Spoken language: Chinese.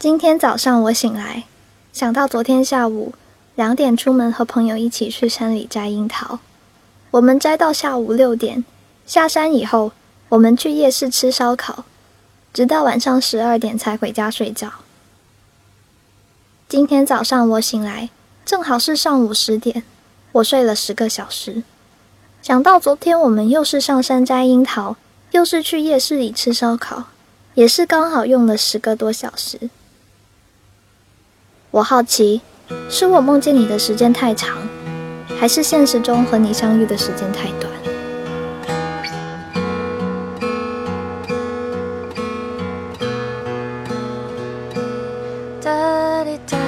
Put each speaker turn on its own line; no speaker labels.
今天早上我醒来，想到昨天下午两点出门和朋友一起去山里摘樱桃，我们摘到下午六点，下山以后我们去夜市吃烧烤，直到晚上十二点才回家睡觉。今天早上我醒来，正好是上午十点，我睡了十个小时。想到昨天我们又是上山摘樱桃，又是去夜市里吃烧烤，也是刚好用了十个多小时。我好奇，是我梦见你的时间太长，还是现实中和你相遇的时间太短？哒哒